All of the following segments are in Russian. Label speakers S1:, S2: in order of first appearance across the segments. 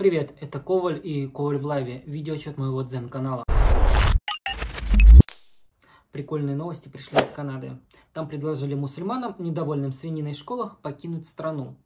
S1: Привет, это Коваль и Коваль в лайве, видеоотчет моего дзен канала. Прикольные новости пришли из Канады. Там предложили мусульманам, недовольным свининой в школах, покинуть страну.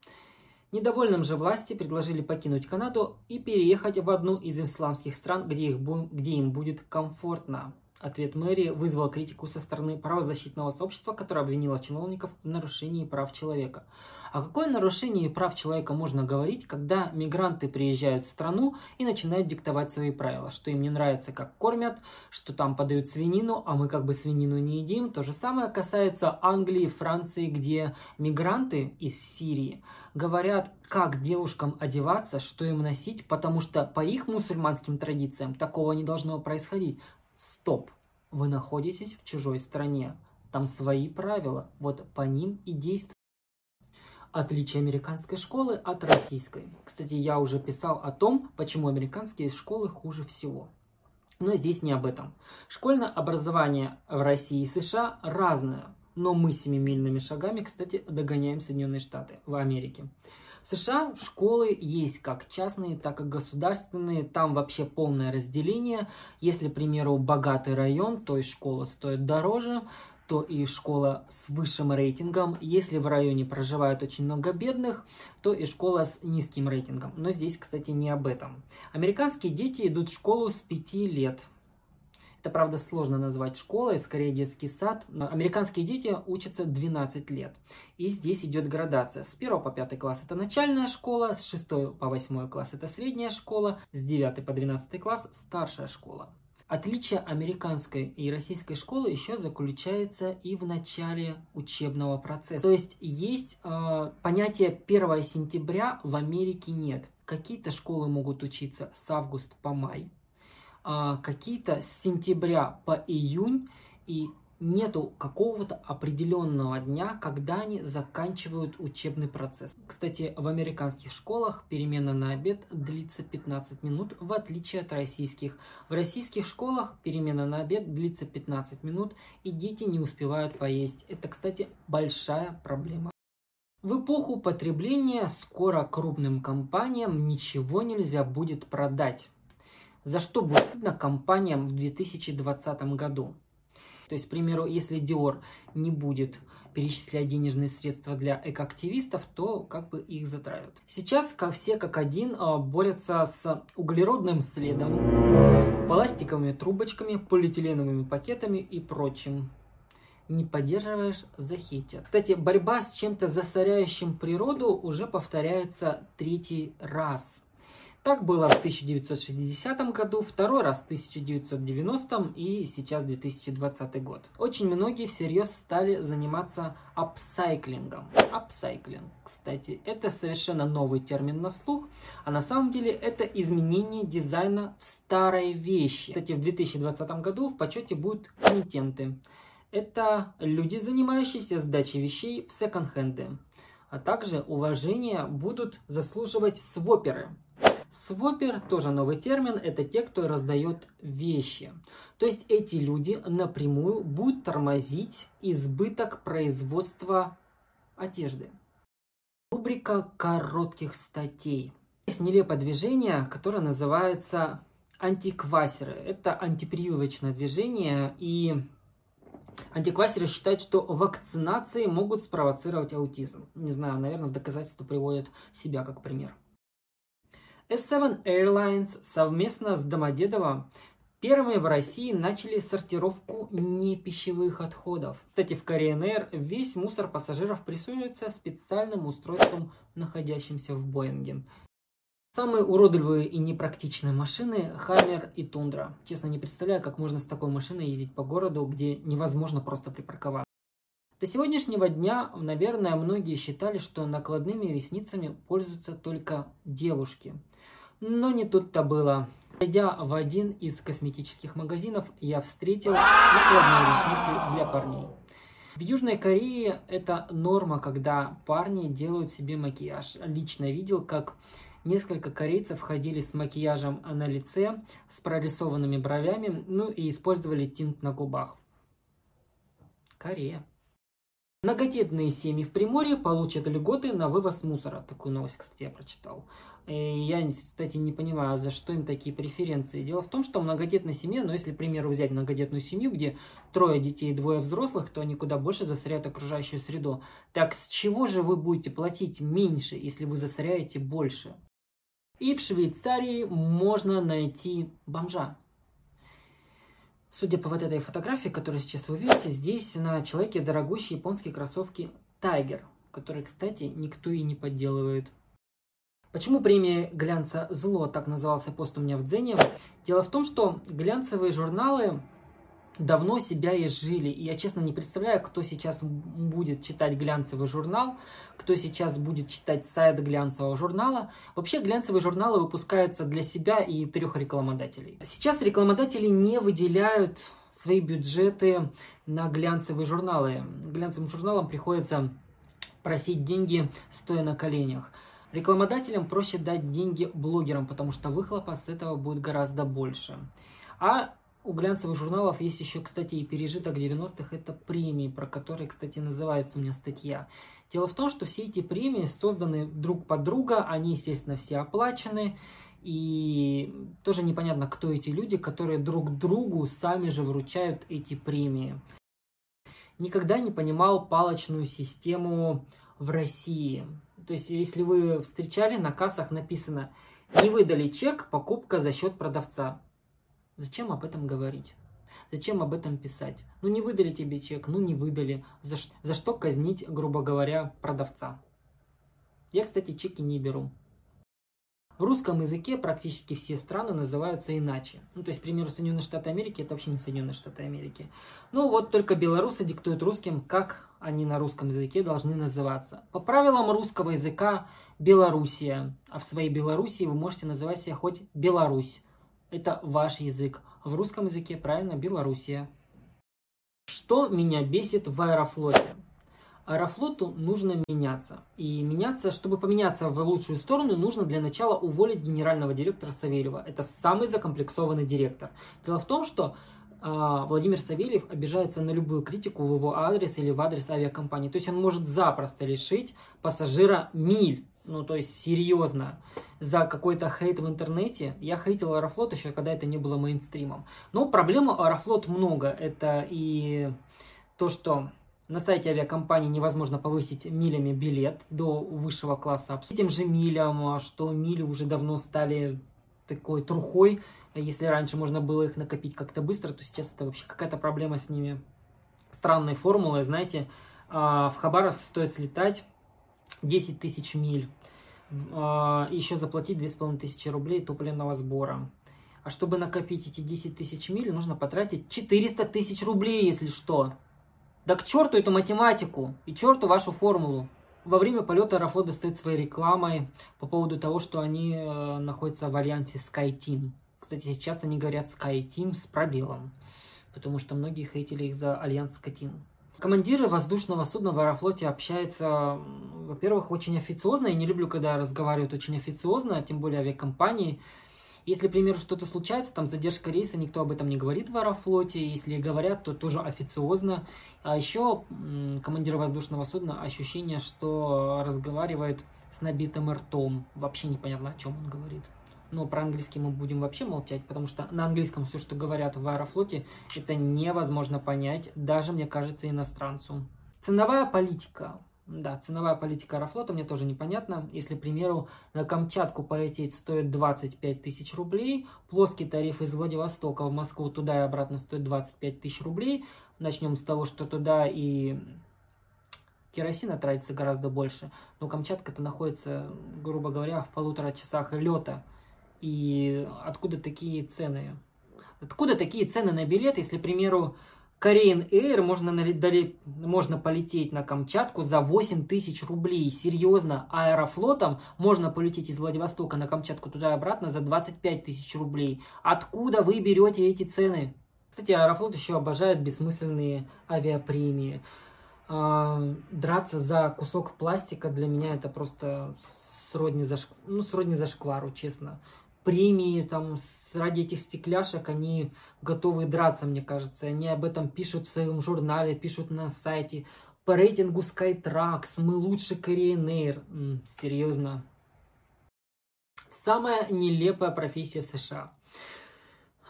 S1: Недовольным же власти предложили покинуть Канаду и переехать в одну из исламских стран, где, их, где им будет комфортно. Ответ мэрии вызвал критику со стороны правозащитного сообщества, которое обвинило чиновников в нарушении прав человека. О какое нарушении прав человека можно говорить, когда мигранты приезжают в страну и начинают диктовать свои правила, что им не нравится, как кормят, что там подают свинину, а мы как бы свинину не едим. То же самое касается Англии, Франции, где мигранты из Сирии говорят, как девушкам одеваться, что им носить, потому что по их мусульманским традициям такого не должно происходить. Стоп, вы находитесь в чужой стране, там свои правила, вот по ним и действуйте. Отличие американской школы от российской. Кстати, я уже писал о том, почему американские школы хуже всего. Но здесь не об этом. Школьное образование в России и США разное, но мы семимильными шагами, кстати, догоняем Соединенные Штаты в Америке. В США школы есть как частные, так и государственные. Там вообще полное разделение. Если, к примеру, богатый район, то и школа стоит дороже, то и школа с высшим рейтингом. Если в районе проживает очень много бедных, то и школа с низким рейтингом. Но здесь, кстати, не об этом. Американские дети идут в школу с 5 лет. Это, правда, сложно назвать школой, скорее детский сад. Американские дети учатся 12 лет. И здесь идет градация. С 1 по 5 класс это начальная школа, с 6 по 8 класс это средняя школа, с 9 по 12 класс старшая школа. Отличие американской и российской школы еще заключается и в начале учебного процесса. То есть есть э, понятие 1 сентября в Америке нет. Какие-то школы могут учиться с августа по май, а, какие-то с сентября по июнь, и нету какого-то определенного дня, когда они заканчивают учебный процесс. Кстати, в американских школах перемена на обед длится 15 минут, в отличие от российских. В российских школах перемена на обед длится 15 минут, и дети не успевают поесть. Это, кстати, большая проблема. В эпоху потребления скоро крупным компаниям ничего нельзя будет продать за что будет стыдно компаниям в 2020 году. То есть, к примеру, если Dior не будет перечислять денежные средства для экоактивистов, то как бы их затравят. Сейчас как все как один а, борются с углеродным следом, пластиковыми трубочками, полиэтиленовыми пакетами и прочим. Не поддерживаешь – захейтят. Кстати, борьба с чем-то засоряющим природу уже повторяется третий раз – так было в 1960 году, второй раз в 1990 и сейчас 2020 год. Очень многие всерьез стали заниматься апсайклингом. Апсайклинг, кстати, это совершенно новый термин на слух, а на самом деле это изменение дизайна в старой вещи. Кстати, в 2020 году в почете будут комитенты. Это люди, занимающиеся сдачей вещей в секонд-хенды. А также уважение будут заслуживать своперы. Свопер, тоже новый термин, это те, кто раздает вещи. То есть эти люди напрямую будут тормозить избыток производства одежды. Рубрика коротких статей. Есть нелепое движение, которое называется антиквасеры. Это антипрививочное движение, и антиквасеры считают, что вакцинации могут спровоцировать аутизм. Не знаю, наверное, в доказательство приводят себя как пример. S7 Airlines совместно с Домодедово первыми в России начали сортировку непищевых отходов. Кстати, в Korean весь мусор пассажиров прессуется специальным устройством, находящимся в Боинге. Самые уродливые и непрактичные машины – Хаммер и Тундра. Честно, не представляю, как можно с такой машиной ездить по городу, где невозможно просто припарковаться. До сегодняшнего дня, наверное, многие считали, что накладными ресницами пользуются только девушки. Но не тут-то было. Зайдя в один из косметических магазинов, я встретил накладные ресницы для парней. В Южной Корее это норма, когда парни делают себе макияж. Лично видел, как несколько корейцев ходили с макияжем на лице, с прорисованными бровями, ну и использовали тинт на губах. Корея. Многодетные семьи в Приморье получат льготы на вывоз мусора. Такую новость, кстати, я прочитал. И я, кстати, не понимаю, за что им такие преференции. Дело в том, что многодетная семья, но ну, если, к примеру, взять многодетную семью, где трое детей и двое взрослых, то они куда больше засоряют окружающую среду. Так с чего же вы будете платить меньше, если вы засоряете больше? И в Швейцарии можно найти бомжа. Судя по вот этой фотографии, которую сейчас вы видите, здесь на человеке дорогущие японские кроссовки Tiger, которые, кстати, никто и не подделывает. Почему премия глянца «Зло» так назывался пост у меня в Дзене? Дело в том, что глянцевые журналы давно себя изжили. И я, честно, не представляю, кто сейчас будет читать глянцевый журнал, кто сейчас будет читать сайт глянцевого журнала. Вообще, глянцевые журналы выпускаются для себя и трех рекламодателей. Сейчас рекламодатели не выделяют свои бюджеты на глянцевые журналы. Глянцевым журналам приходится просить деньги, стоя на коленях. Рекламодателям проще дать деньги блогерам, потому что выхлопа с этого будет гораздо больше. А у глянцевых журналов есть еще, кстати, и пережиток 90-х, это премии, про которые, кстати, называется у меня статья. Дело в том, что все эти премии созданы друг под друга, они, естественно, все оплачены, и тоже непонятно, кто эти люди, которые друг другу сами же вручают эти премии. Никогда не понимал палочную систему в России. То есть, если вы встречали, на кассах написано «Не выдали чек, покупка за счет продавца». Зачем об этом говорить? Зачем об этом писать? Ну не выдали тебе чек, ну не выдали. За, за что казнить, грубо говоря, продавца? Я, кстати, чеки не беру. В русском языке практически все страны называются иначе. Ну, то есть, к примеру, Соединенные Штаты Америки это вообще не Соединенные Штаты Америки. Ну, вот только белорусы диктуют русским, как они на русском языке должны называться. По правилам русского языка Белоруссия, а в своей Белоруссии вы можете называть себя хоть Беларусь это ваш язык. В русском языке правильно Белоруссия. Что меня бесит в Аэрофлоте? Аэрофлоту нужно меняться. И меняться, чтобы поменяться в лучшую сторону, нужно для начала уволить генерального директора Савельева. Это самый закомплексованный директор. Дело в том, что э, Владимир Савельев обижается на любую критику в его адрес или в адрес авиакомпании. То есть он может запросто лишить пассажира миль ну, то есть, серьезно, за какой-то хейт в интернете. Я хейтил Аэрофлот еще, когда это не было мейнстримом. Но проблем у Аэрофлот много. Это и то, что на сайте авиакомпании невозможно повысить милями билет до высшего класса. Этим же милям, а что мили уже давно стали такой трухой. Если раньше можно было их накопить как-то быстро, то сейчас это вообще какая-то проблема с ними. Странной формулой, знаете, а, в Хабаровск стоит слетать 10 тысяч миль, а, еще заплатить 2500 рублей топливного сбора. А чтобы накопить эти 10 тысяч миль, нужно потратить 400 тысяч рублей, если что. Да к черту эту математику и черту вашу формулу. Во время полета Аэрофлот достает своей рекламой по поводу того, что они э, находятся в альянсе SkyTeam. Кстати, сейчас они говорят SkyTeam с пробелом, потому что многие хейтили их за альянс SkyTeam. Командиры воздушного судна в Аэрофлоте общаются, во-первых, очень официозно. Я не люблю, когда разговаривают очень официозно, тем более авиакомпании. Если, к примеру, что-то случается, там задержка рейса, никто об этом не говорит в Аэрофлоте. Если говорят, то тоже официозно. А еще командир воздушного судна ощущение, что разговаривает с набитым ртом. Вообще непонятно, о чем он говорит но про английский мы будем вообще молчать, потому что на английском все, что говорят в Аэрофлоте, это невозможно понять, даже, мне кажется, иностранцу. Ценовая политика. Да, ценовая политика Аэрофлота мне тоже непонятна. Если, к примеру, на Камчатку полететь стоит 25 тысяч рублей, плоский тариф из Владивостока в Москву туда и обратно стоит 25 тысяч рублей. Начнем с того, что туда и керосина тратится гораздо больше, но Камчатка-то находится, грубо говоря, в полутора часах лета и откуда такие цены? Откуда такие цены на билет, если, к примеру, Korean Air можно, можно полететь на Камчатку за 8 тысяч рублей. Серьезно, аэрофлотом можно полететь из Владивостока на Камчатку туда и обратно за 25 тысяч рублей. Откуда вы берете эти цены? Кстати, Аэрофлот еще обожает бессмысленные авиапремии. А, драться за кусок пластика для меня это просто сродни, зашк... ну, сродни зашквару, честно премии, там, ради этих стекляшек они готовы драться, мне кажется. Они об этом пишут в своем журнале, пишут на сайте. По рейтингу Skytrax мы лучше Korean Серьезно. Самая нелепая профессия США.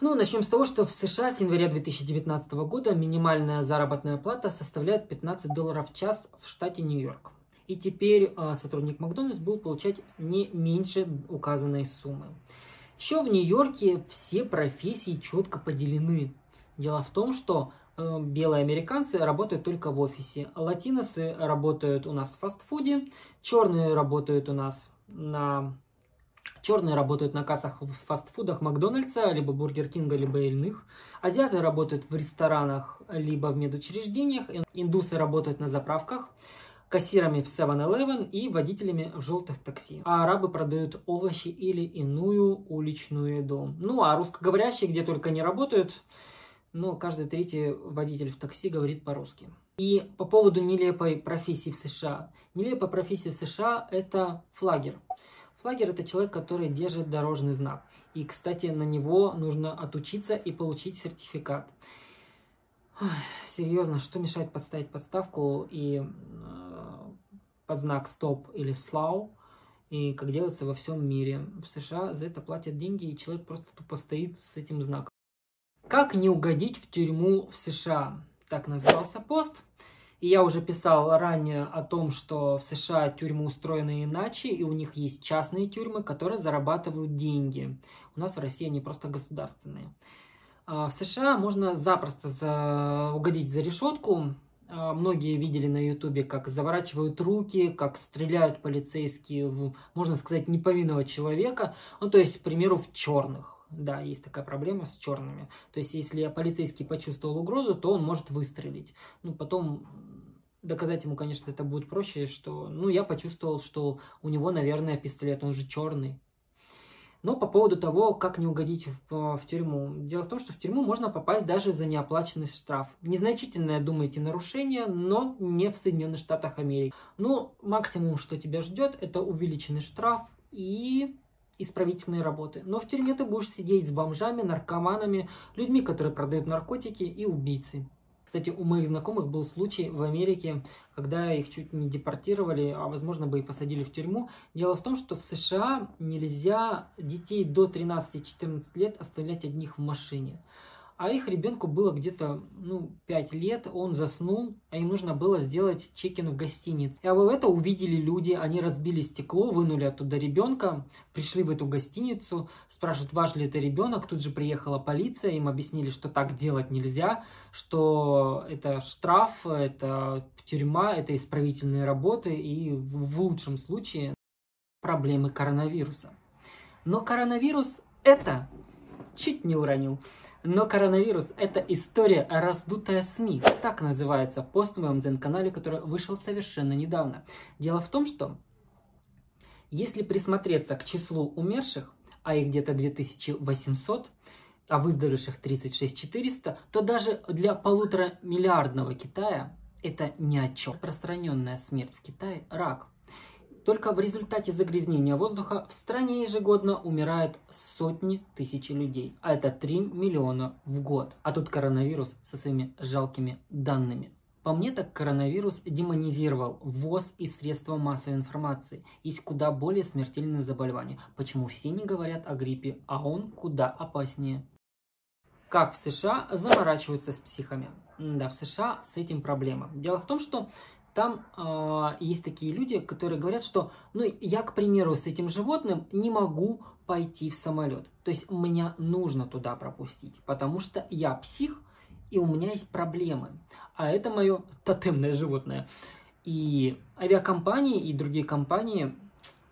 S1: Ну, начнем с того, что в США с января 2019 года минимальная заработная плата составляет 15 долларов в час в штате Нью-Йорк. И теперь э, сотрудник Макдональдс будет получать не меньше указанной суммы. Еще в Нью-Йорке все профессии четко поделены. Дело в том, что э, белые американцы работают только в офисе, латиносы работают у нас в фастфуде, черные работают у нас на Черные работают на кассах в фастфудах Макдональдса, либо Бургер Кинга, либо иных. Азиаты работают в ресторанах, либо в медучреждениях. Индусы работают на заправках кассирами в 7-Eleven и водителями в желтых такси. А арабы продают овощи или иную уличную еду. Ну, а русскоговорящие где только не работают, но каждый третий водитель в такси говорит по-русски. И по поводу нелепой профессии в США. Нелепая профессия в США – это флагер. Флагер – это человек, который держит дорожный знак. И, кстати, на него нужно отучиться и получить сертификат. Ой, серьезно, что мешает подставить подставку и э, под знак стоп или slow, и как делается во всем мире. В США за это платят деньги, и человек просто тупо стоит с этим знаком. Как не угодить в тюрьму в США? Так назывался пост. И я уже писал ранее о том, что в США тюрьмы устроены иначе, и у них есть частные тюрьмы, которые зарабатывают деньги. У нас в России они просто государственные. А, в США можно запросто за... угодить за решетку. А, многие видели на ютубе, как заворачивают руки, как стреляют полицейские в, можно сказать, неповинного человека. Ну, то есть, к примеру, в черных. Да, есть такая проблема с черными. То есть, если полицейский почувствовал угрозу, то он может выстрелить. Ну, потом доказать ему, конечно, это будет проще, что, ну, я почувствовал, что у него, наверное, пистолет, он же черный. Но по поводу того, как не угодить в, в тюрьму. Дело в том, что в тюрьму можно попасть даже за неоплаченный штраф. Незначительное, думаете, нарушение, но не в Соединенных Штатах Америки. Ну, максимум, что тебя ждет, это увеличенный штраф и исправительные работы. Но в тюрьме ты будешь сидеть с бомжами, наркоманами, людьми, которые продают наркотики и убийцей. Кстати, у моих знакомых был случай в Америке, когда их чуть не депортировали, а возможно бы и посадили в тюрьму. Дело в том, что в США нельзя детей до 13-14 лет оставлять одних в машине а их ребенку было где-то ну, 5 лет, он заснул, а им нужно было сделать чекин в гостинице. И это увидели люди, они разбили стекло, вынули оттуда ребенка, пришли в эту гостиницу, спрашивают, ваш ли это ребенок, тут же приехала полиция, им объяснили, что так делать нельзя, что это штраф, это тюрьма, это исправительные работы и в лучшем случае проблемы коронавируса. Но коронавирус это чуть не уронил. Но коронавирус – это история раздутая СМИ. Так называется пост в моем дзен-канале, который вышел совершенно недавно. Дело в том, что если присмотреться к числу умерших, а их где-то 2800, а выздоровевших 36 400, то даже для полутора миллиардного Китая это ни о чем. Распространенная смерть в Китае – рак. Только в результате загрязнения воздуха в стране ежегодно умирают сотни тысяч людей, а это 3 миллиона в год. А тут коронавирус со своими жалкими данными. По мне так коронавирус демонизировал ВОЗ и средства массовой информации. Есть куда более смертельные заболевания. Почему все не говорят о гриппе, а он куда опаснее? Как в США заморачиваются с психами? Да, в США с этим проблема. Дело в том, что там э, есть такие люди, которые говорят, что, ну, я, к примеру, с этим животным не могу пойти в самолет. То есть меня нужно туда пропустить, потому что я псих, и у меня есть проблемы. А это мое тотемное животное. И авиакомпании и другие компании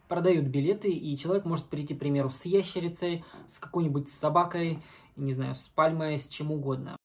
S1: продают билеты, и человек может прийти, к примеру, с ящерицей, с какой-нибудь собакой, не знаю, с пальмой, с чем угодно.